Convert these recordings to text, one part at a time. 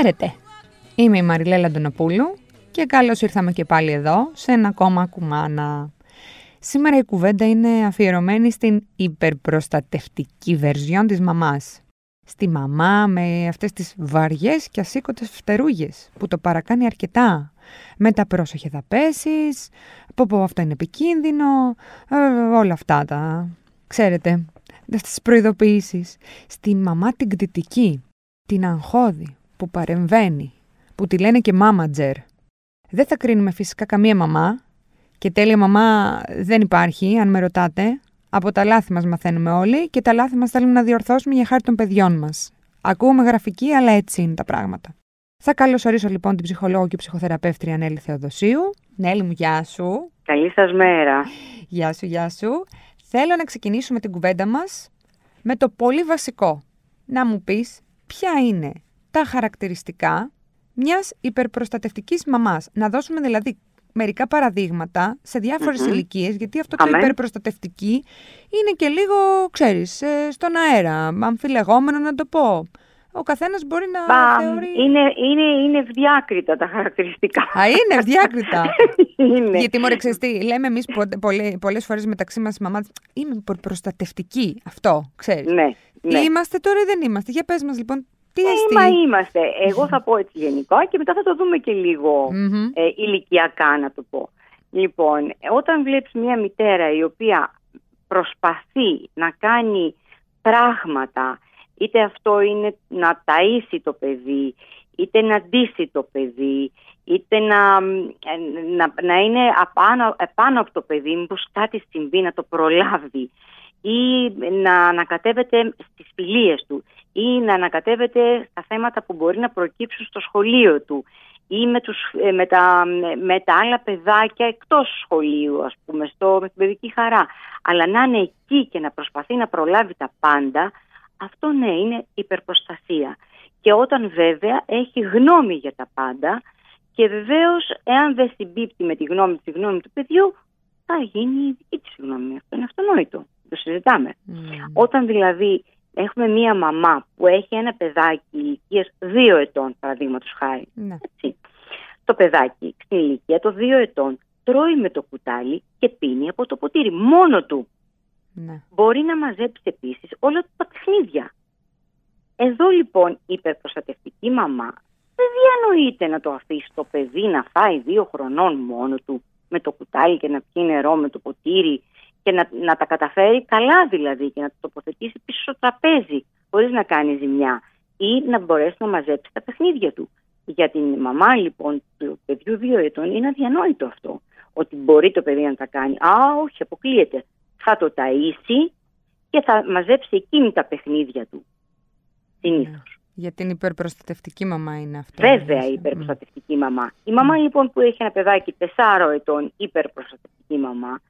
Χαίρετε! Είμαι η Μαριλέλα Αντωνοπούλου και καλώς ήρθαμε και πάλι εδώ σε ένα ακόμα κουμάνα. Σήμερα η κουβέντα είναι αφιερωμένη στην υπερπροστατευτική βερζιόν της μαμάς. Στη μαμά με αυτές τις βαριές και ασήκωτες φτερούγες που το παρακάνει αρκετά. Με τα πρόσεχε θα πέσεις, πω πω αυτό είναι επικίνδυνο, ε, όλα αυτά τα... Ξέρετε, τις προειδοποιήσεις. Στη μαμά την κτητική, την αγχώδη, που παρεμβαίνει, που τη λένε και μάματζερ. Δεν θα κρίνουμε φυσικά καμία μαμά και τέλεια μαμά δεν υπάρχει, αν με ρωτάτε. Από τα λάθη μας μαθαίνουμε όλοι και τα λάθη μας θέλουμε να διορθώσουμε για χάρη των παιδιών μας. Ακούμε γραφική, αλλά έτσι είναι τα πράγματα. Θα καλωσορίσω λοιπόν την ψυχολόγο και ψυχοθεραπεύτρια Νέλη Θεοδοσίου. Νέλη μου, γεια σου. Καλή σας μέρα. Γεια σου, γεια σου. Θέλω να ξεκινήσουμε την κουβέντα μας με το πολύ βασικό. Να μου πεις ποια είναι τα χαρακτηριστικά μιας υπερπροστατευτικής μαμάς. Να δώσουμε δηλαδή μερικά παραδείγματα σε διάφορες mm ηλικίες, γιατί αυτό το υπερπροστατευτική είναι και λίγο, ξέρεις, ε, στον αέρα, αμφιλεγόμενο να το πω. Ο καθένας μπορεί να Μπα, θεωρεί. Είναι, είναι, είναι διάκριτα τα χαρακτηριστικά. Α, είναι διάκριτα. είναι. Γιατί μωρέ, ξέρεις τι, λέμε εμείς πολλέ φορές μεταξύ μας μαμά, είμαι προστατευτική. Αυτό, ξέρεις. Ναι, ναι. Είμαστε τώρα ή δεν είμαστε. Για πες μας λοιπόν, τι ε, μα είμαστε. Εγώ θα πω έτσι γενικά και μετά θα το δούμε και λίγο ε, ηλικιακά να το πω. Λοιπόν, όταν βλέπεις μια μητέρα η οποία προσπαθεί να κάνει πράγματα, είτε αυτό είναι να ταΐσει το παιδί, είτε να ντύσει το παιδί, είτε να, να, να είναι απάνω, επάνω από το παιδί, μήπως κάτι συμβεί να το προλάβει ή να ανακατεύεται στις φιλίες του ή να ανακατεύεται στα θέματα που μπορεί να προκύψουν στο σχολείο του ή με, τους, ε, με, τα, με τα άλλα παιδάκια εκτός σχολείου, ας πούμε, στο, με την παιδική χαρά. Αλλά να είναι εκεί και να προσπαθεί να προλάβει τα πάντα, αυτό ναι, είναι υπερπροστασία. Και όταν βέβαια έχει γνώμη για τα πάντα και βεβαίως εάν δεν συμπίπτει με τη γνώμη, τη γνώμη του παιδιού, θα γίνει η δική της γνώμη. Αυτό είναι αυτονόητο το συζητάμε. Mm. Όταν δηλαδή έχουμε μία μαμά που έχει ένα παιδάκι ηλικίας δύο ετών, παραδείγματος χάρη. Ναι. Έτσι. Το παιδάκι στην ηλικία των δύο ετών τρώει με το κουτάλι και πίνει από το ποτήρι μόνο του. Ναι. Μπορεί να μαζέψει επίσης όλα τα παιχνίδια. Εδώ λοιπόν η υπερπροστατευτική μαμά δεν διανοείται να το αφήσει το παιδί να φάει δύο χρονών μόνο του με το κουτάλι και να πιει νερό με το ποτήρι και να, να τα καταφέρει καλά δηλαδή και να το τοποθετήσει πίσω στο τραπέζι χωρίς να κάνει ζημιά ή να μπορέσει να μαζέψει τα παιχνίδια του. Για την μαμά λοιπόν του παιδιού δύο ετών είναι αδιανόητο αυτό. Ότι μπορεί το παιδί να τα κάνει. Α, όχι, αποκλείεται. Θα το ταΐσει και θα μαζέψει εκείνη τα παιχνίδια του. Συνήθως. Ναι. Για την υπερπροστατευτική μαμά είναι αυτό. Βέβαια η υπερπροστατευτική μαμά. Η μαμά λοιπόν που έχει ένα παιδάκι 4 ετών υπερπροστατευτική μαμά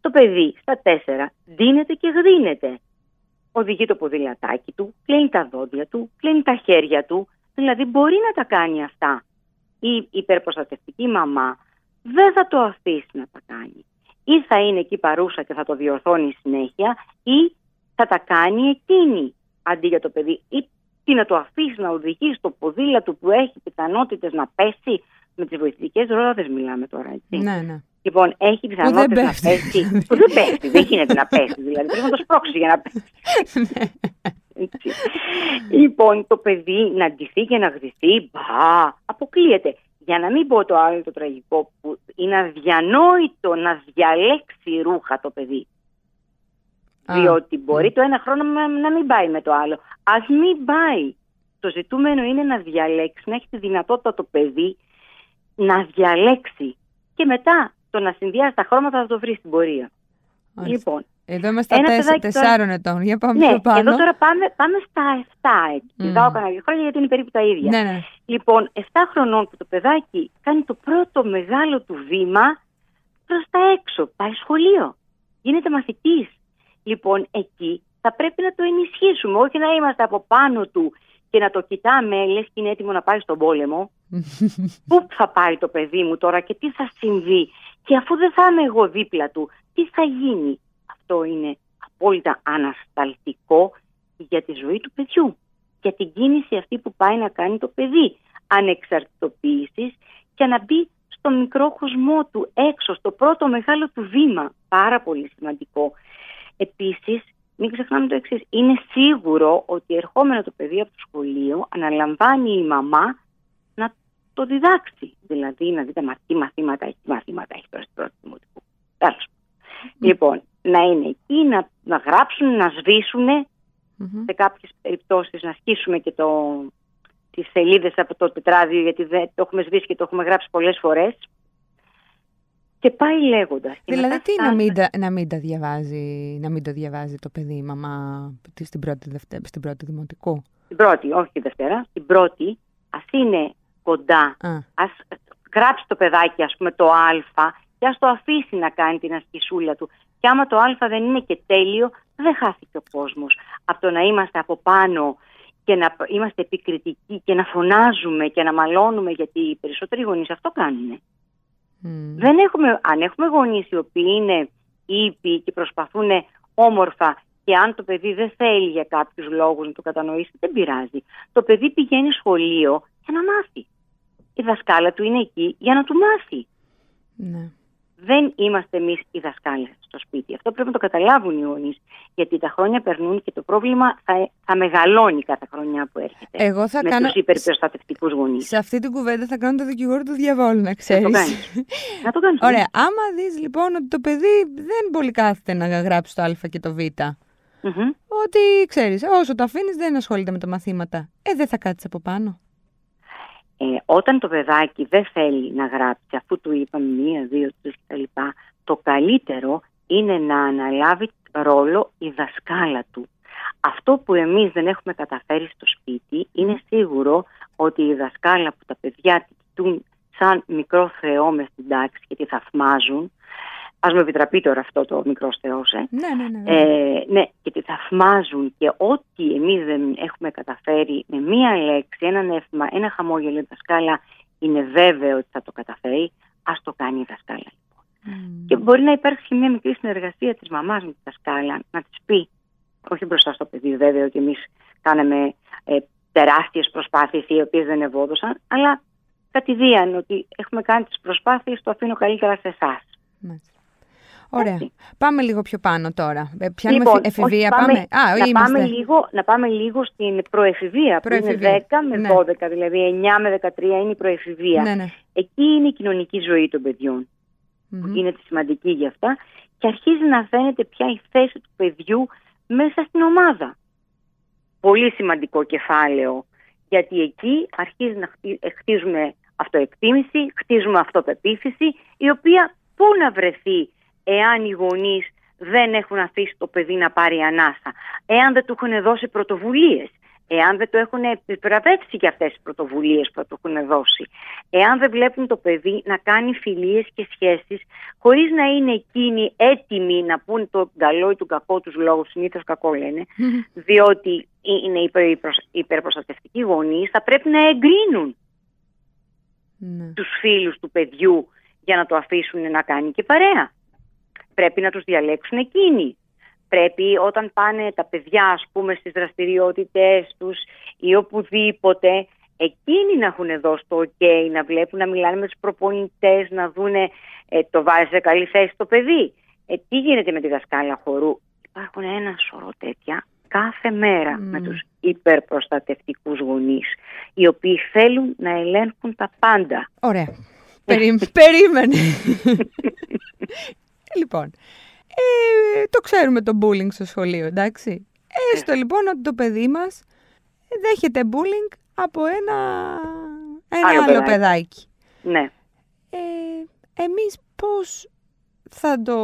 το παιδί στα τέσσερα δίνεται και γδίνεται. Οδηγεί το ποδηλατάκι του, κλείνει τα δόντια του, κλείνει τα χέρια του, δηλαδή μπορεί να τα κάνει αυτά. Η υπερπροστατευτική μαμά δεν θα το αφήσει να τα κάνει. Ή θα είναι εκεί παρούσα και θα το διορθώνει συνέχεια ή θα τα κάνει εκείνη αντί για το παιδί. Ή τι να το αφήσει να οδηγεί στο ποδήλατο που έχει πιθανότητες να πέσει. Με τις βοηθητικές ρόδες μιλάμε τώρα, έτσι. Ναι, ναι. Λοιπόν, έχει πιθανότητε να πέσει. που δεν πέφτει, δεν γίνεται να πέσει. Δηλαδή, πρέπει να το σπρώξει για να πέσει. Ναι. λοιπόν, το παιδί να ντυθεί και να γδυθεί, μπα, αποκλείεται. Για να μην πω το άλλο το τραγικό, που είναι αδιανόητο να διαλέξει ρούχα το παιδί. Διότι μπορεί ναι. το ένα χρόνο να μην πάει με το άλλο. Α μην πάει. Το ζητούμενο είναι να διαλέξει, να έχει τη δυνατότητα το παιδί να διαλέξει. Και μετά το να συνδυάσει τα χρώματα θα το βρεις στην πορεία. Λοιπόν, εδώ είμαστε στα τεσσάρων ετών. Για πάμε ναι, πιο πάνω. Εδώ τώρα πάμε, πάμε στα 7 έτσι. Mm. Δάω κανένα χρόνια γιατί είναι περίπου τα ίδια. Ναι, ναι. Λοιπόν, 7 χρονών που το παιδάκι κάνει το πρώτο μεγάλο του βήμα προς τα έξω. Πάει σχολείο. Γίνεται μαθητής. Λοιπόν, εκεί θα πρέπει να το ενισχύσουμε. Όχι να είμαστε από πάνω του και να το κοιτάμε, λες και είναι έτοιμο να πάει στον πόλεμο. Πού θα πάει το παιδί μου τώρα και τι θα συμβεί; Και αφού δεν θα είμαι εγώ δίπλα του, τι θα γίνει; Αυτό είναι απόλυτα ανασταλτικό για τη ζωή του παιδιού. Για την κίνηση αυτή που πάει να κάνει το παιδί. ανεξαρτητοποίησης και να μπει στο μικρό κοσμό του έξω, στο πρώτο μεγάλο του βήμα. Πάρα πολύ σημαντικό. Επίσης, μην ξεχνάμε το εξής. Είναι σίγουρο ότι ερχόμενο το παιδί από το σχολείο αναλαμβάνει η μαμά να το διδάξει. Δηλαδή να δείτε τι μαθήματα έχει, τι μαθήματα έχει τώρα στην πρώτη δημοτικού. Τέλος. Λοιπόν, να είναι εκεί, να, να γράψουν, να σβησουν σε κάποιες περιπτώσεις να σκίσουμε και το, τις σελίδες από το τετράδιο γιατί δεν, το έχουμε σβήσει και το έχουμε γράψει πολλές φορές. Και πάει λέγοντας. Δηλαδή, τι να μην, να μην, τα διαβάζει, να μην το διαβάζει το παιδί η μαμά στην πρώτη, στην πρώτη δημοτικού; Στην πρώτη, όχι τη Δευτέρα. Στην πρώτη, ας είναι κοντά. Α γράψει το παιδάκι, ας πούμε, το Α και ας το αφήσει να κάνει την ασκησούλα του. Και άμα το Α δεν είναι και τέλειο, δεν χάθηκε ο κόσμος. Από το να είμαστε από πάνω και να είμαστε επικριτικοί και να φωνάζουμε και να μαλώνουμε, γιατί οι περισσότεροι γονείς αυτό κάνουν. Δεν έχουμε, αν έχουμε γονείς οι οποίοι είναι ήπιοι και προσπαθούν όμορφα και αν το παιδί δεν θέλει για κάποιους λόγους να το κατανοήσει, δεν πειράζει. Το παιδί πηγαίνει σχολείο για να μάθει. Η δασκάλα του είναι εκεί για να του μάθει. Ναι δεν είμαστε εμείς οι δασκάλες στο σπίτι. Αυτό πρέπει να το καταλάβουν οι γονείς. Γιατί τα χρόνια περνούν και το πρόβλημα θα, θα μεγαλώνει κάθε χρονιά που έρχεται. Εγώ θα με κάνω. τους υπερπροστατευτικούς γονείς. Σε αυτή την κουβέντα θα κάνω το δικηγόρο του διαβόλου, να ξέρεις. Να το κάνεις. Ωραία. Άμα δεις λοιπόν ότι το παιδί δεν πολύ κάθεται να γράψει το Α και το Β. mm Ότι ξέρεις, όσο το αφήνεις δεν ασχολείται με τα μαθήματα. Ε, δεν θα κάτσεις από πάνω. Ε, όταν το παιδάκι δεν θέλει να γράψει, αφού του είπαμε μία, δύο, τρεις κτλ, το καλύτερο είναι να αναλάβει ρόλο η δασκάλα του. Αυτό που εμείς δεν έχουμε καταφέρει στο σπίτι είναι σίγουρο ότι η δασκάλα που τα παιδιά κοιτούν σαν μικρό θεό μες στην τάξη και τη θαυμάζουν ας μου επιτραπεί τώρα αυτό το μικρός θεός, ε. Ναι, ναι, ναι. Ε, ναι, και τη θαυμάζουν και ό,τι εμείς δεν έχουμε καταφέρει με μία λέξη, ένα νεύμα, ένα χαμόγελο η δασκάλα είναι βέβαιο ότι θα το καταφέρει, ας το κάνει η δασκάλα. Λοιπόν. Και μπορεί να υπάρξει μια μικρή συνεργασία της μαμάς με τη δασκάλα, να της πει, όχι μπροστά στο παιδί βέβαια ότι εμείς κάναμε ε, τεράστιες προσπάθειες οι οποίες δεν ευόδωσαν, αλλά κατηδίαν ότι έχουμε κάνει τις προσπάθειες, το αφήνω καλύτερα σε εσάς. Ωραία. Πάμε λίγο πιο πάνω τώρα. Ε, πιάνουμε λοιπόν, εφηβεία, πάμε. πάμε. Α, να, πάμε λίγο, να πάμε λίγο στην προεφηβεία, προεφηβεία. που είναι 10 με ναι. 12, δηλαδή 9 με 13 είναι η προεφηβεία. Ναι, ναι. Εκεί είναι η κοινωνική ζωή των παιδιών, mm-hmm. που γίνεται σημαντική για αυτά και αρχίζει να φαίνεται πια η θέση του παιδιού μέσα στην ομάδα. Πολύ σημαντικό κεφάλαιο, γιατί εκεί αρχίζει να ε, χτίζουμε αυτοεκτίμηση, χτίζουμε αυτοπεποίθηση, η οποία πού να βρεθεί εάν οι γονείς δεν έχουν αφήσει το παιδί να πάρει ανάσα, εάν δεν του έχουν δώσει πρωτοβουλίες, εάν δεν το έχουν επιβραβεύσει για αυτές τις πρωτοβουλίες που του έχουν δώσει, εάν δεν βλέπουν το παιδί να κάνει φιλίες και σχέσεις χωρίς να είναι εκείνοι έτοιμοι να πούν το καλό ή το κακό τους λόγους, συνήθως κακό λένε, διότι είναι υπερπροστατευτικοί γονείς, θα πρέπει να εγκρίνουν ναι. τους φίλους του παιδιού για να το αφήσουν να κάνει και παρέα πρέπει να τους διαλέξουν εκείνοι. Πρέπει όταν πάνε τα παιδιά ας πούμε στις δραστηριότητες τους ή οπουδήποτε εκείνοι να έχουν δώσει το ok, να βλέπουν να μιλάνε με τους προπονητές, να δούνε ε, το βάζεις σε καλή θέση το παιδί. Ε, τι γίνεται με τη δασκάλα χορού; Υπάρχουν ένα σωρό τέτοια κάθε μέρα με τους υπερπροστατευτικούς γονείς οι οποίοι θέλουν να ελέγχουν τα πάντα. Ωραία. Περίμενε. Λοιπόν, ε, το ξέρουμε το bullying στο σχολείο, εντάξει. Έστω λοιπόν ότι το παιδί μας δέχεται bullying από ένα, ένα άλλο, άλλο παιδάκι. Ναι. Ε, εμείς πώς θα το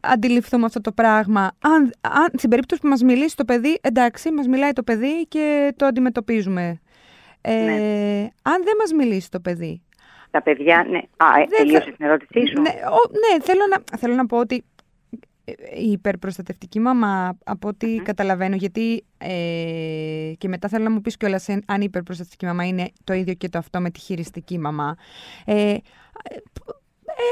αντιληφθούμε αυτό το πράγμα. Αν, αν, στην περίπτωση που μας μιλήσει το παιδί, εντάξει, μας μιλάει το παιδί και το αντιμετωπίζουμε. Ε, ναι. Αν δεν μας μιλήσει το παιδί, τα παιδιά. Ναι. Α, ε, τελείωσε την ερώτησή σου. Ναι, ο, ναι θέλω, να, θέλω να πω ότι η υπερπροστατευτική μαμά, από ό,τι καταλαβαίνω, γιατί ε, και μετά θέλω να μου πεις κιόλας αν η υπερπροστατευτική μαμά είναι το ίδιο και το αυτό με τη χειριστική μαμά. Ε,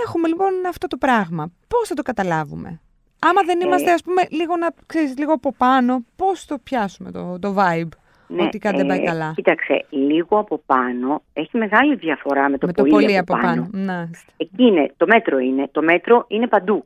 έχουμε λοιπόν αυτό το πράγμα. Πώς θα το καταλάβουμε; Άμα δεν είμαστε, ε, ας πούμε, λίγο, να, ξέρεις, λίγο από πάνω, πώς το πιάσουμε το, το vibe; Ναι, ότι κάτι δεν πάει ε, καλά. Κοίταξε, λίγο από πάνω έχει μεγάλη διαφορά με το, με πολύ, το πολύ από, πάνω. Εκεί είναι, το μέτρο είναι. Το μέτρο είναι παντού.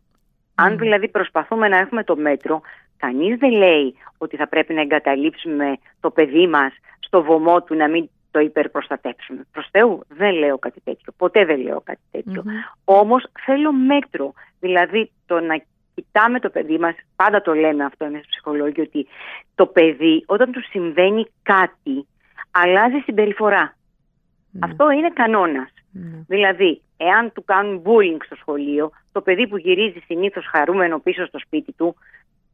Αν δηλαδή προσπαθούμε να έχουμε το μέτρο, κανείς δεν λέει ότι θα πρέπει να εγκαταλείψουμε το παιδί μας στο βωμό του να μην το υπερπροστατεύσουμε. Προς Θεού δεν λέω κάτι τέτοιο, ποτέ δεν λέω κάτι τέτοιο. Όμως θέλω μέτρο, δηλαδή το να κοιτάμε το παιδί μας, πάντα το λέμε αυτό εμείς ψυχολόγοι, ότι το παιδί όταν του συμβαίνει κάτι αλλάζει συμπεριφορά. Ναι. Αυτό είναι κανόνας. Ναι. Δηλαδή, εάν του κάνουν bullying στο σχολείο, το παιδί που γυρίζει συνήθως χαρούμενο πίσω στο σπίτι του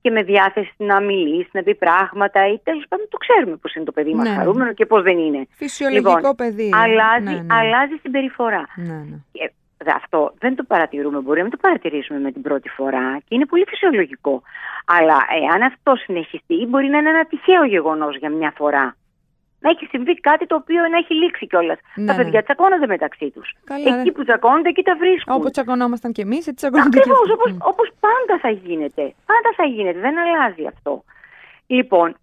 και με διάθεση να μιλήσει, να πει πράγματα ή τέλος πάντων το ξέρουμε πώς είναι το παιδί μας ναι. χαρούμενο και πώς δεν είναι. Φυσιολογικό λοιπόν, παιδί. Αλλάζει, ναι, ναι. αλλάζει συμπεριφορά. Ναι, ναι. Και αυτό δεν το παρατηρούμε, μπορεί να μην το παρατηρήσουμε με την πρώτη φορά και είναι πολύ φυσιολογικό. Αλλά εάν αυτό συνεχιστεί, μπορεί να είναι ένα τυχαίο γεγονός για μια φορά να έχει συμβεί κάτι το οποίο να έχει λήξει κιόλας. Ναι, τα παιδιά ναι. τσακώνονται μεταξύ τους. Εκεί που τσακώνονται, εκεί τα βρίσκουν. Όπω τσακωνόμασταν κι εμείς, έτσι τσακώνονται Ακριβώς, όπως πάντα θα γίνεται. Πάντα θα γίνεται. Δεν αλλάζει αυτό. Λοιπόν,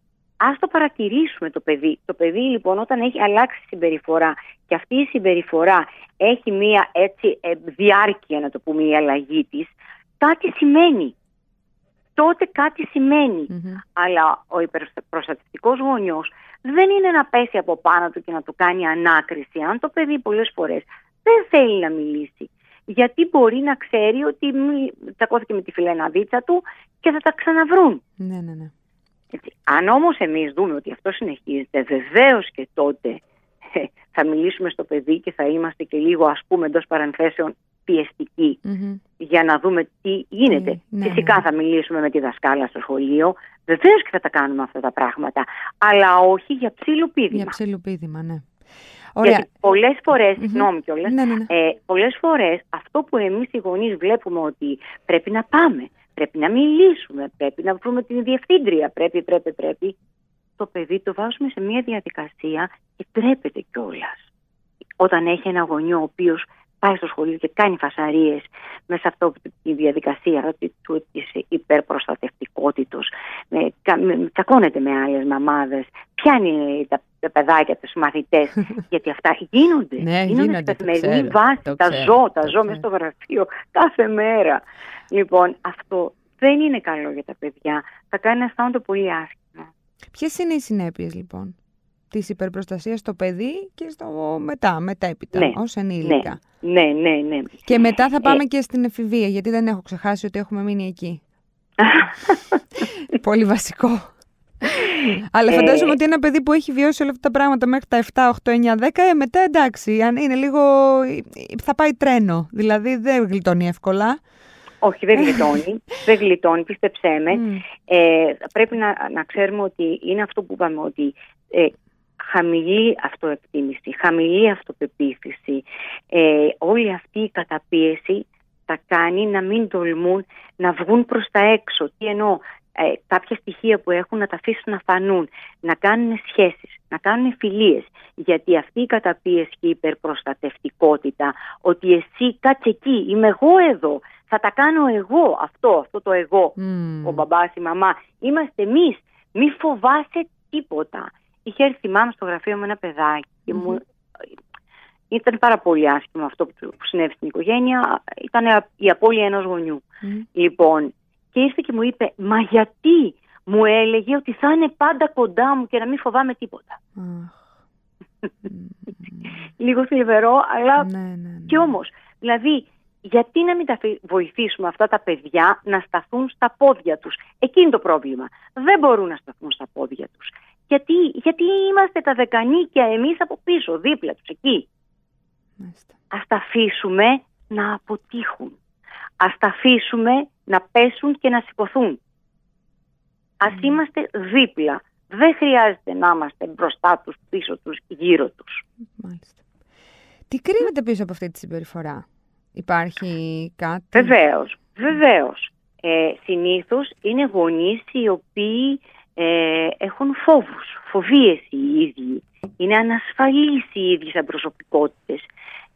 ας το παρατηρήσουμε το παιδί. Το παιδί, λοιπόν, όταν έχει αλλάξει συμπεριφορά και αυτή η συμπεριφορά έχει μία έτσι ε, διάρκεια, να το πούμε, η αλλαγή της, κάτι σημαίνει τότε κάτι Αλλά ο υπερπροστατευτικός γονιός δεν είναι να πέσει από πάνω του και να του κάνει ανάκριση. Αν το παιδί πολλές φορές δεν θέλει να μιλήσει. Γιατί μπορεί να ξέρει ότι τσακώθηκε με τη φιλεναδίτσα του και θα τα ξαναβρούν. Ναι, ναι, ναι. Έτσι. Αν όμως εμείς δούμε ότι αυτό συνεχίζεται, βεβαίως και τότε ε, θα μιλήσουμε στο παιδί και θα είμαστε και λίγο ας πούμε εντός παρενθέσεων πιεστικη για να δούμε τι γίνεται. Ναι, Φυσικά ναι. θα μιλήσουμε με τη δασκάλα στο σχολείο. Βεβαίως και θα τα κάνουμε αυτά τα πράγματα. Αλλά όχι για ψιλοπίδημα. Για ψιλοπίδημα, ναι. Ωραία. Γιατί πολλές φορές, mm-hmm. συγγνώμη κιόλας, ναι, ναι, ναι. Ε, πολλές φορές αυτό που εμείς οι γονείς βλέπουμε ότι πρέπει να πάμε, πρέπει να μιλήσουμε, πρέπει να βρούμε την διευθύντρια, πρέπει, πρέπει, πρέπει. Το παιδί το βάζουμε σε μια διαδικασία και τρέπεται κιόλας. Όταν έχει ένα γονιό ο οποίος πάει στο σχολείο και κάνει φασαρίες μέσα από τη διαδικασία της υπερπροστατευτικότητος, με, με, τσακώνεται με άλλες μαμάδες, πιάνει τα, τα παιδάκια, τους μαθητές, γιατί αυτά γίνονται. Ναι, γίνονται, σε καθημερινή βάση, τα ζω, τα ζω μέσα στο γραφείο κάθε μέρα. Λοιπόν, αυτό δεν είναι καλό για τα παιδιά. Θα κάνει να αισθάνονται πολύ άσχημα. Ποιες είναι οι συνέπειες λοιπόν της υπερπροστασίας στο παιδί και στο μετά, μετέπειτα, ναι, ως ενήλικα. Ναι, ναι, ναι, ναι. Και μετά θα πάμε ε, και στην εφηβεία, γιατί δεν έχω ξεχάσει ότι έχουμε μείνει εκεί. Πολύ βασικό. Αλλά φαντάζομαι ε, ότι ένα παιδί που έχει βιώσει όλα αυτά τα πράγματα μέχρι τα 7, 8, 9, 10, μετά εντάξει, αν είναι λίγο. θα πάει τρένο. Δηλαδή δεν γλιτώνει εύκολα. Όχι, δεν γλιτώνει. δεν γλιτώνει, πίστεψέ με. Ε, πρέπει να, να ξέρουμε ότι είναι αυτό που είπαμε, ότι ε, χαμηλή αυτοεκτίμηση, χαμηλή αυτοπεποίθηση, ε, όλη αυτή η καταπίεση θα κάνει να μην τολμούν να βγουν προς τα έξω. Τι εννοώ, ε, κάποια στοιχεία που έχουν να τα αφήσουν να φανούν, να κάνουν σχέσεις, να κάνουν φιλίες. Γιατί αυτή η καταπίεση και η υπερπροστατευτικότητα, ότι εσύ κάτσε εκεί, είμαι εγώ εδώ, θα τα κάνω εγώ, αυτό, αυτό το εγώ, ο μπαμπάς, η μαμά, είμαστε εμείς, μη φοβάσαι τίποτα είχε έρθει η μάμα στο γραφείο με ένα παιδάκι και μου... Ήταν πάρα πολύ άσχημο αυτό που συνέβη στην οικογένεια. Ήταν η απώλεια ενός γονιού. Λοιπόν, και ήρθε και μου είπε, μα γιατί μου έλεγε ότι θα είναι πάντα κοντά μου και να μην φοβάμαι τίποτα. Λίγο θλιβερό, αλλά ναι, ναι, ναι. και όμως. Δηλαδή, γιατί να μην τα βοηθήσουμε αυτά τα παιδιά να σταθούν στα πόδια τους; Εκεί είναι το πρόβλημα. Δεν μπορούν να σταθούν στα πόδια τους. Γιατί, γιατί είμαστε τα δεκανίκια εμείς από πίσω, δίπλα τους, εκεί. Μάλιστα. Ας τα αφήσουμε να αποτύχουν. Ας τα αφήσουμε να πέσουν και να σηκωθούν. Ας είμαστε δίπλα. Δεν χρειάζεται να είμαστε μπροστά τους, πίσω τους, γύρω τους. Μάλιστα. Τι κρύβεται πίσω από αυτή τη συμπεριφορά; Υπάρχει κάτι; Βεβαίως, βεβαίως. Ε, συνήθως είναι γονείς οι οποίοι ε, έχουν φόβους, φοβίες οι ίδιοι. Είναι ανασφαλείς οι ίδιοι σαν προσωπικότητες.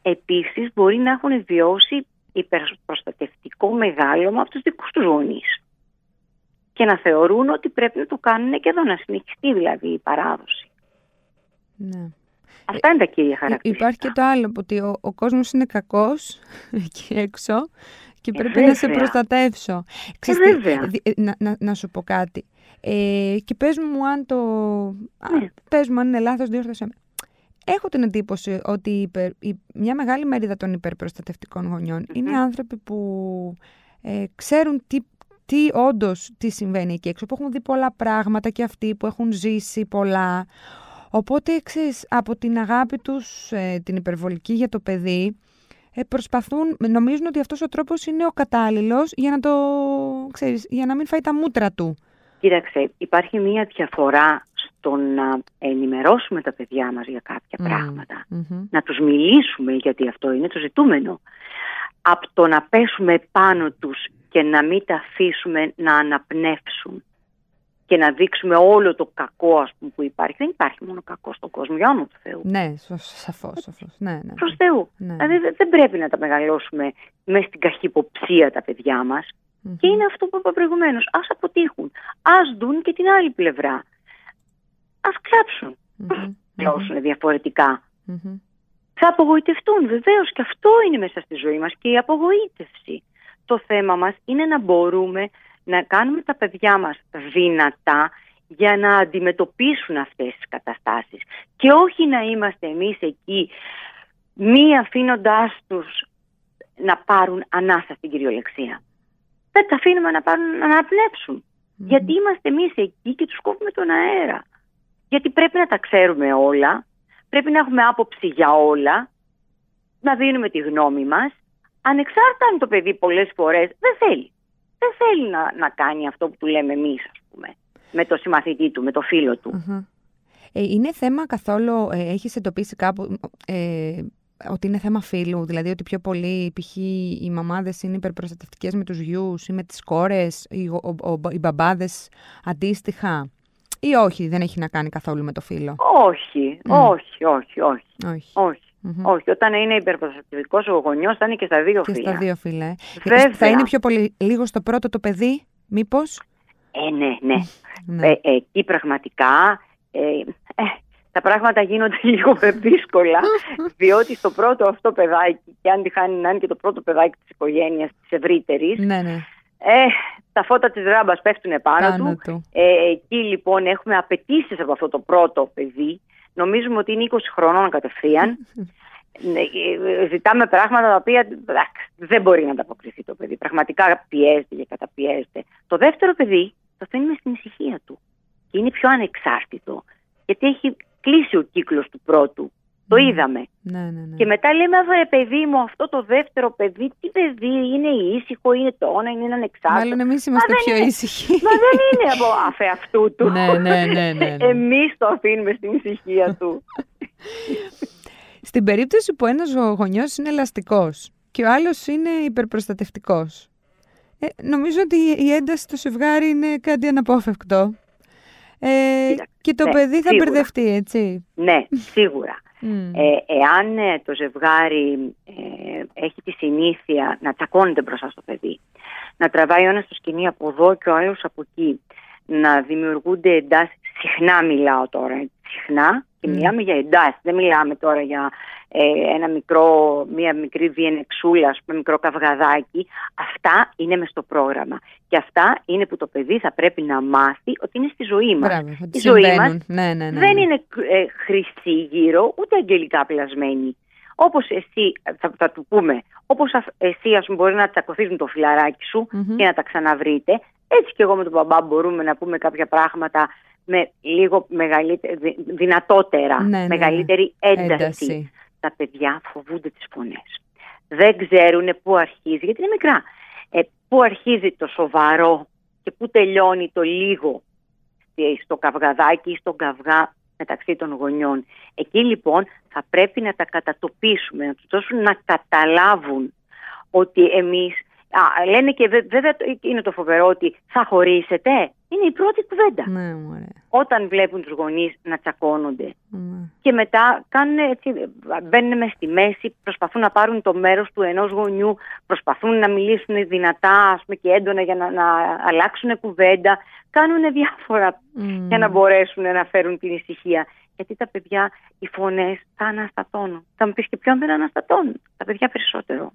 Επίσης μπορεί να έχουν βιώσει υπερπροστατευτικό μεγάλωμα από τους δικούς τους γονείς. Και να θεωρούν ότι πρέπει να το κάνουν και εδώ, να συνεχιστεί δηλαδή η παράδοση. Ναι. Αυτά είναι τα κύρια χαρακτηριστικά. Υπάρχει και το άλλο, ότι ο, ο κόσμος είναι κακός εκεί έξω και ε, πρέπει να σε προστατεύσω. Ξέρετε, ε, να, να, να σου πω κάτι. Ε, και πες μου αν το... Ναι. Πες μου αν είναι λάθος, διόρθωσέ με. Έχω την εντύπωση ότι η, μια μεγάλη μερίδα των υπερπροστατευτικών είναι άνθρωποι που ε, ξέρουν τι, τι όντως τι συμβαίνει εκεί έξω, που έχουν δει πολλά πράγματα και αυτοί που έχουν ζήσει πολλά. Οπότε, ξέρεις, από την αγάπη τους, ε, την υπερβολική για το παιδί, ε, προσπαθούν, νομίζουν ότι αυτός ο τρόπος είναι ο κατάλληλος για να, το, ξέρεις, για να μην φάει τα μούτρα του. Κοίταξε, υπάρχει μία διαφορά στο να ενημερώσουμε τα παιδιά μας για κάποια πράγματα, να τους μιλήσουμε γιατί αυτό είναι το ζητούμενο, από το να πέσουμε πάνω τους και να μην τα αφήσουμε να αναπνεύσουν και να δείξουμε όλο το κακό ας πούμε, που υπάρχει. Δεν υπάρχει μόνο κακό στον κόσμο, για όνομα του Θεού. Ναι, σαφώς, σαφώς. Ναι, ναι. Προς Θεού. Ναι. Δηλαδή δεν πρέπει να τα μεγαλώσουμε μέσα στην καχυποψία τα παιδιά μας. Και είναι αυτό που είπα προηγουμένως. Α αποτύχουν. Α δουν και την άλλη πλευρά. Α κλάψουν. Mm-hmm. διαφορετικά. Θα απογοητευτούν βεβαίως και αυτό είναι μέσα στη ζωή μας και η απογοήτευση. Το θέμα μας είναι να μπορούμε να κάνουμε τα παιδιά μας δυνατά για να αντιμετωπίσουν αυτές τις καταστάσεις και όχι να είμαστε εμείς εκεί μη αφήνοντάς τους να πάρουν ανάσα στην κυριολεξία. Δεν τα αφήνουμε να, πάρουν, να αναπνεύσουν. Γιατί είμαστε εμείς εκεί και τους κόβουμε τον αέρα. Γιατί πρέπει να τα ξέρουμε όλα, πρέπει να έχουμε άποψη για όλα, να δίνουμε τη γνώμη μας, ανεξάρτητα αν το παιδί πολλές φορές δεν θέλει δεν θέλει να, να κάνει αυτό που του λέμε εμείς, ας πούμε, με το συμμαθητή του, με το φίλο του. Ε, είναι θέμα καθόλου, ε, έχεις εντοπίσει κάπου, ε, ότι είναι θέμα φίλου, δηλαδή ότι πιο πολύ π.χ. οι μαμάδες είναι υπερπροστατευτικές με τους γιους ή με τις κόρες, οι, ο, ο, οι μπαμπάδες αντίστοιχα. Ή όχι, δεν έχει να κάνει καθόλου με το φίλο; Όχι, όχι, όχι, όχι. όχι. όχι. Όχι, όταν είναι υπερπροστατευτικός ο γονιός θα είναι και στα δύο και φύλλα. Και στα δύο φύλλα. Ε. Βέβαια. Θα είναι πιο πολύ λίγο στο πρώτο το παιδί, μήπως; Ε, ναι, ναι. ναι. Ε, εκεί πραγματικά ε, ε, τα πράγματα γίνονται λίγο δύσκολα, διότι στο πρώτο αυτό παιδάκι, και αν τη χάνει να είναι και το πρώτο παιδάκι της οικογένειας της ευρύτερης, ναι, ναι. Ε, τα φώτα της ράμπας πέφτουν πάνω, πάνω του. του. Ε, εκεί λοιπόν έχουμε απαιτήσεις από αυτό το πρώτο παιδί νομίζουμε ότι είναι 20 χρονών κατευθείαν. Ναι, ε, ζητάμε πράγματα τα οποία δεν μπορεί να ανταποκριθεί το παιδί. Πραγματικά πιέζεται και καταπιέζεται. Το δεύτερο παιδί το αφήνουμε στην ησυχία του και είναι πιο ανεξάρτητο γιατί έχει κλείσει ο κύκλος του πρώτου. Το ναι. είδαμε. Ναι, ναι, ναι. Και μετά λέμε, παιδί μου, αυτό το δεύτερο παιδί, τι παιδί, είναι ήσυχο, είναι το όνα, είναι ανεξάρτητο. Μάλλον εμείς είμαστε πιο ήσυχοι. Μα δεν είναι από αφέ αυτού του. ναι, ναι, ναι, ναι, ναι. Εμείς το αφήνουμε στην ησυχία του. Στην περίπτωση που ένας γονιός είναι ελαστικός και ο άλλος είναι υπερπροστατευτικός, ε, νομίζω ότι η ένταση στο ζευγάρι είναι κάτι αναπόφευκτο. Ε, και το ναι, παιδί θα σίγουρα. μπερδευτεί, έτσι. Ναι, σίγουρα. Ε, εάν ε, το ζευγάρι ε, έχει τη συνήθεια να τσακώνεται μπροστά στο παιδί, να τραβάει ο ένας το σκηνή από εδώ και ο άλλος από εκεί, να δημιουργούνται εντάσεις, συχνά μιλάω τώρα, συχνά και μιλάμε για εντάσεις, δεν μιλάμε τώρα για ε, ένα μικρό, μία μικρή διενεξούλα, ας πούμε, μικρό καυγαδάκι. Αυτά είναι μες στο πρόγραμμα. Και αυτά είναι που το παιδί θα πρέπει να μάθει ότι είναι στη ζωή μας. Μπράβο, Η ζωή μας ναι, ναι, ναι, δεν είναι ε, χρυσή γύρω, ούτε αγγελικά πλασμένη. Όπως εσύ, θα, θα του πούμε, όπως εσύ ας πούμε, μπορεί να τσακωθείς με το φιλαράκι σου και να τα ξαναβρείτε, έτσι και εγώ με τον μπαμπά μπορούμε να πούμε κάποια πράγματα με λίγο μεγαλύτερη, δυνατότερα, ναι, ναι, μεγαλύτερη ένταση τα παιδιά φοβούνται τις φωνές. Δεν ξέρουν πού αρχίζει, γιατί είναι μικρά, ε, πού αρχίζει το σοβαρό και πού τελειώνει το λίγο στο καυγαδάκι ή στον καυγά μεταξύ των γονιών. Εκεί λοιπόν θα πρέπει να τα κατατοπίσουμε, να τους δώσουν να καταλάβουν ότι εμείς Α, λένε και βέβαια είναι το φοβερό ότι θα χωρίσετε. Είναι η πρώτη κουβέντα. Ναι, Όταν βλέπουν τους γονείς να τσακώνονται. Ναι. Και μετά κάνουν έτσι, μπαίνουν μες στη μέση, προσπαθούν να πάρουν το μέρος του ενός γονιού, προσπαθούν να μιλήσουν δυνατά ας πούμε, και έντονα για να, να αλλάξουν κουβέντα. Κάνουν διάφορα για να μπορέσουν να φέρουν την ησυχία. γιατί τα παιδιά, οι φωνές θα αναστατώνουν. Θα μου πεις και ποιον δεν αναστατώνουν; Τα παιδιά περισσότερο.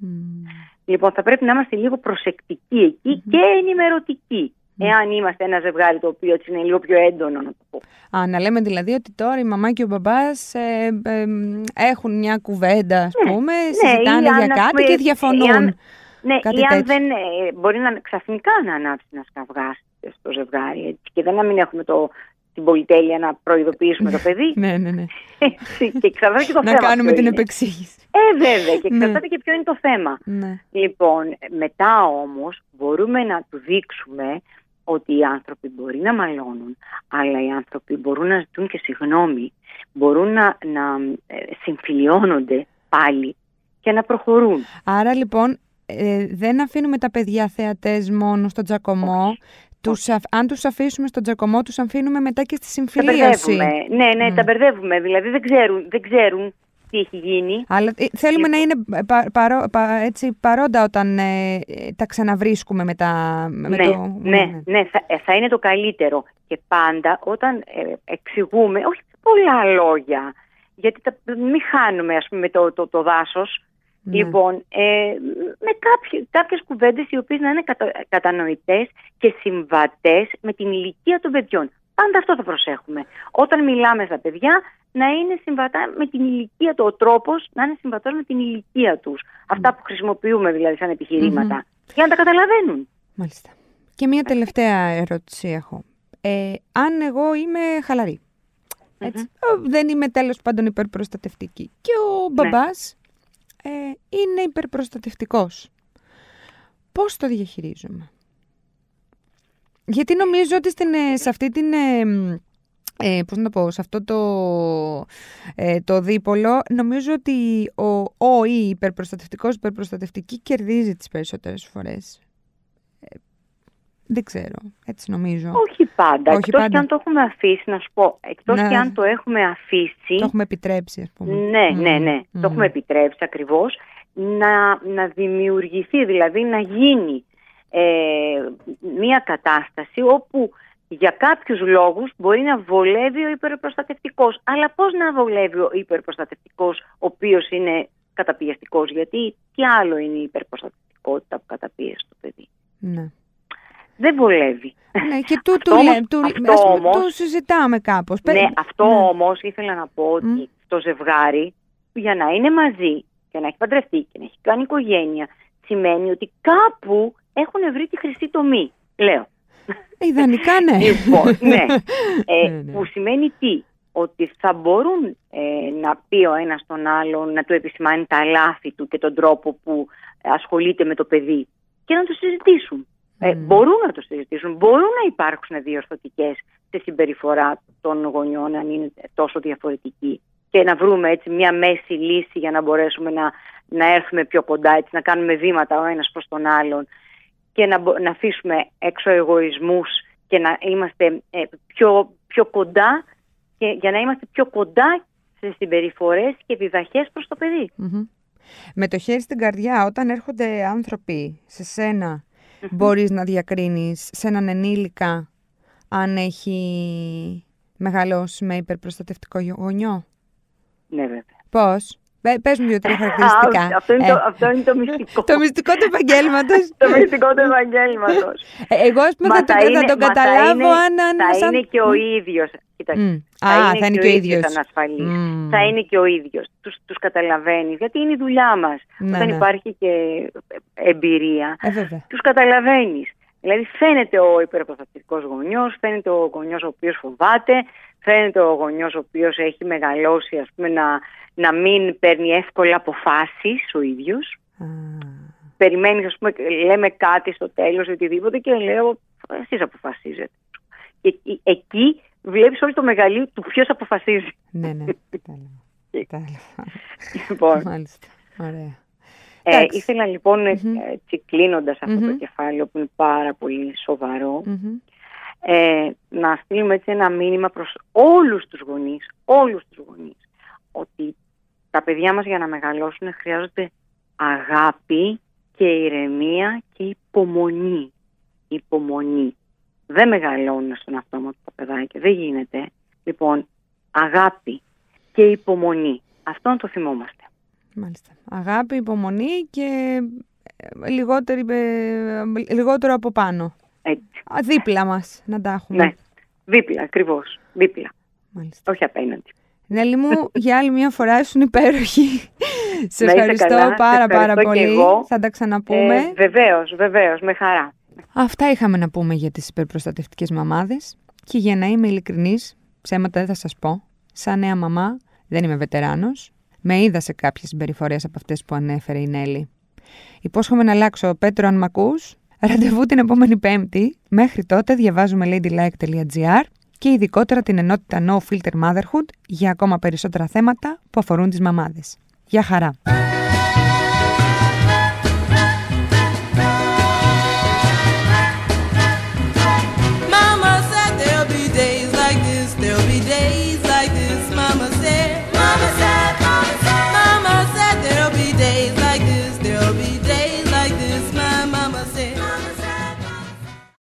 Λοιπόν, θα πρέπει να είμαστε λίγο προσεκτικοί εκεί και ενημερωτικοί. Εάν είμαστε ένα ζευγάρι το οποίο έτσι είναι λίγο πιο έντονο, να το πω. Α, να λέμε δηλαδή ότι τώρα η μαμά και ο μπαμπάς ε, ε, έχουν μια κουβέντα, ας ναι, πούμε, ναι, συζητάνε για κάτι και διαφωνούν. ναι, ή αν δεν ε, μπορεί να ξαφνικά να ανάψει ένα καυγά στο ζευγάρι έτσι, και δεν να μην έχουμε το, την πολυτέλεια να προειδοποιήσουμε το παιδί. ναι, ναι, ναι. Έτσι, και εξαρτάται και το να θέμα. Να κάνουμε την επεξήγηση. Ε, βέβαια, και ναι. εξαρτάται και ποιο είναι το θέμα. Ναι. Λοιπόν, μετά όμως μπορούμε να του δείξουμε ότι οι άνθρωποι μπορεί να μαλώνουν, αλλά οι άνθρωποι μπορούν να ζητούν και συγγνώμη, μπορούν να, να ε, συμφιλιώνονται πάλι και να προχωρούν. Άρα λοιπόν ε, δεν αφήνουμε τα παιδιά θεατές μόνο στον τζακωμό, τους, αν τους αφήσουμε στον τζακωμό, τους αφήνουμε μετά και στη συμφιλίωση. Τα ναι, ναι, τα μπερδεύουμε. Δηλαδή δεν ξέρουν, δεν ξέρουν τι έχει γίνει. Αλλά ε, θέλουμε να είναι παρό, έτσι, παρόντα όταν ε, τα ξαναβρίσκουμε με, τα, με ναι, το... Ναι, ναι, ναι θα, ε, θα, είναι το καλύτερο. Και πάντα όταν ε, εξηγούμε, όχι πολλά λόγια, γιατί τα, μην χάνουμε ας πούμε το, το, το δάσος, ναι. Λοιπόν, ε, με κάποιες, κάποιες κουβέντες οι οποίες να είναι κατα, κατανοητές και συμβατές με την ηλικία των παιδιών. Πάντα αυτό θα προσέχουμε. Όταν μιλάμε στα παιδιά, να είναι συμβατά με την ηλικία του, ο τρόπος να είναι συμβατός με την ηλικία τους. Αυτά που χρησιμοποιούμε δηλαδή σαν επιχειρηματα για να τα καταλαβαίνουν. Μάλιστα. Και μία τελευταία ερώτηση έχω. Ε, αν εγώ είμαι χαλαρή, δεν είμαι τέλος πάντων υπερπροστατευτική και ο ναι. μπαμπάς ε, είναι υπερπροστατευτικός. Πώς το διαχειρίζομαι; Γιατί νομίζω ότι στην, ε, σε αυτή την... Ε, ε, πώς να το πω, σε αυτό το, ε, το δίπολο, νομίζω ότι ο, ο ή υπερπροστατευτικός, υπερπροστατευτική κερδίζει τις περισσότερες φορές. Ε, δεν ξέρω, έτσι νομίζω. Όχι πάντα, Όχι εκτός και αν το έχουμε αφήσει, να σου πω, εκτός και αν το έχουμε αφήσει... Το έχουμε επιτρέψει, ας πούμε. Ναι, ναι, ναι, το έχουμε επιτρέψει ακριβώς, να, να δημιουργηθεί, δηλαδή να γίνει ε, μια κατάσταση όπου για κάποιους λόγους μπορεί να βολεύει ο υπερπροστατευτικός. Αλλά πώς να βολεύει ο υπερπροστατευτικός ο οποίος είναι καταπιεστικός; Γιατί τι άλλο είναι η υπερπροστατευτικότητα που καταπίεσει το παιδί; Ναι. Δεν βολεύει. Ναι, και του, αυτό, του, του, αυτό όμως, το συζητάμε κάπως. Ναι, αυτό ναι. όμως ήθελα να πω ότι mm. το ζευγάρι για να είναι μαζί και να έχει παντρευτεί και να έχει κάνει οικογένεια σημαίνει ότι κάπου έχουν βρει τη χρυσή τομή. Λέω. Ιδανικά ναι. Λοιπόν, ναι. Ε, ναι, ναι. Που σημαίνει τι, ότι θα μπορούν ε, να πει ο ένας τον άλλον, να του επισημάνει τα λάθη του και τον τρόπο που ασχολείται με το παιδί και να το συζητήσουν. Ε, μπορούν να το συζητήσουν, μπορούν να υπάρξουν διορθωτικές στη συμπεριφορά των γονιών αν είναι τόσο διαφορετική και να βρούμε έτσι μια μέση λύση για να μπορέσουμε να, να έρθουμε πιο κοντά, έτσι, να κάνουμε βήματα ο ένας προς τον άλλον και να, να αφήσουμε έξω εγωισμούς και να είμαστε ε, πιο, πιο κοντά και για να είμαστε πιο κοντά σε συμπεριφορές και διδαχές προς το παιδί. Με το χέρι στην καρδιά, όταν έρχονται άνθρωποι σε σένα, mm μπορείς να διακρίνεις σε έναν ενήλικα αν έχει μεγαλώσει με υπερπροστατευτικό γονιό; Ναι, βέβαια. Πώς; Πε μου δύο-τρία χαρακτηριστικά. αυτό, είναι το, ε. αυτό είναι το μυστικό. το μυστικό του επαγγέλματος. το μυστικό του επαγγέλματος. Ε, εγώ, ας πούμε, θα, το, θα τον καταλάβω αν. Θα είναι και ο ίδιος. Α, θα είναι και ο ίδιος. Θα είναι και ο ίδιος. Του τους καταλαβαίνει. Γιατί είναι η δουλειά μας. Ναι, Όταν ναι. υπάρχει και εμπειρία, ε, τους καταλαβαίνεις. Δηλαδή φαίνεται ο υπερπροστατευτικός γονιός, φαίνεται ο γονιός ο οποίος φοβάται, φαίνεται ο γονιός ο οποίος έχει μεγαλώσει ας πούμε, να, να μην παίρνει εύκολα αποφάσεις ο ίδιος. Mm. Περιμένεις, ας πούμε, λέμε κάτι στο τέλος οτιδήποτε και λέω, εσείς αποφασίζετε. Και εκεί βλέπεις όλο το μεγαλείο του ποιος αποφασίζει. Ναι, ναι, λοιπόν, Μάλιστα, ωραία. Ε, ήθελα λοιπόν, mm-hmm. κλείνοντας αυτό το κεφάλαιο που είναι πάρα πολύ ε, να στείλουμε έτσι ένα μήνυμα προς όλους τους γονείς, όλους τους γονείς, ότι τα παιδιά μας για να μεγαλώσουν χρειάζονται αγάπη και ηρεμία και υπομονή. Υπομονή. Δεν μεγαλώνουν στον αυτόματο τα παιδάκια. Δεν γίνεται. Λοιπόν, αγάπη και υπομονή. Αυτόν το θυμόμαστε. Μάλιστα. Αγάπη, υπομονή και ε, λιγότερο από πάνω. Έτσι. Δίπλα μας να τα έχουμε. Ναι, δίπλα, ακριβώς. Δίπλα. Μάλιστα. Όχι απέναντι. Νέλη μου, για άλλη μια φορά ήσουν υπέροχη. Σε ευχαριστώ πάρα πάρα πολύ. Θα τα ξαναπούμε. Ε, βεβαίως, βεβαίως, με χαρά. Αυτά είχαμε να πούμε για τις υπερπροστατευτικές μαμάδες και για να είμαι ειλικρινής, ψέματα δεν θα σας πω. Σαν νέα μαμά, δεν είμαι βετεράνος. Με είδα σε κάποιες συμπεριφορές από αυτές που ανέφερε η Νέλη. Υπόσχομαι να αλλάξω. Πέτρο, αν μ' ακούς, ραντεβού την επόμενη Πέμπτη. Μέχρι τότε διαβάζουμε ladylike.gr και ειδικότερα την ενότητα No Filter Motherhood για ακόμα περισσότερα θέματα που αφορούν τις μαμάδες. Γεια χαρά!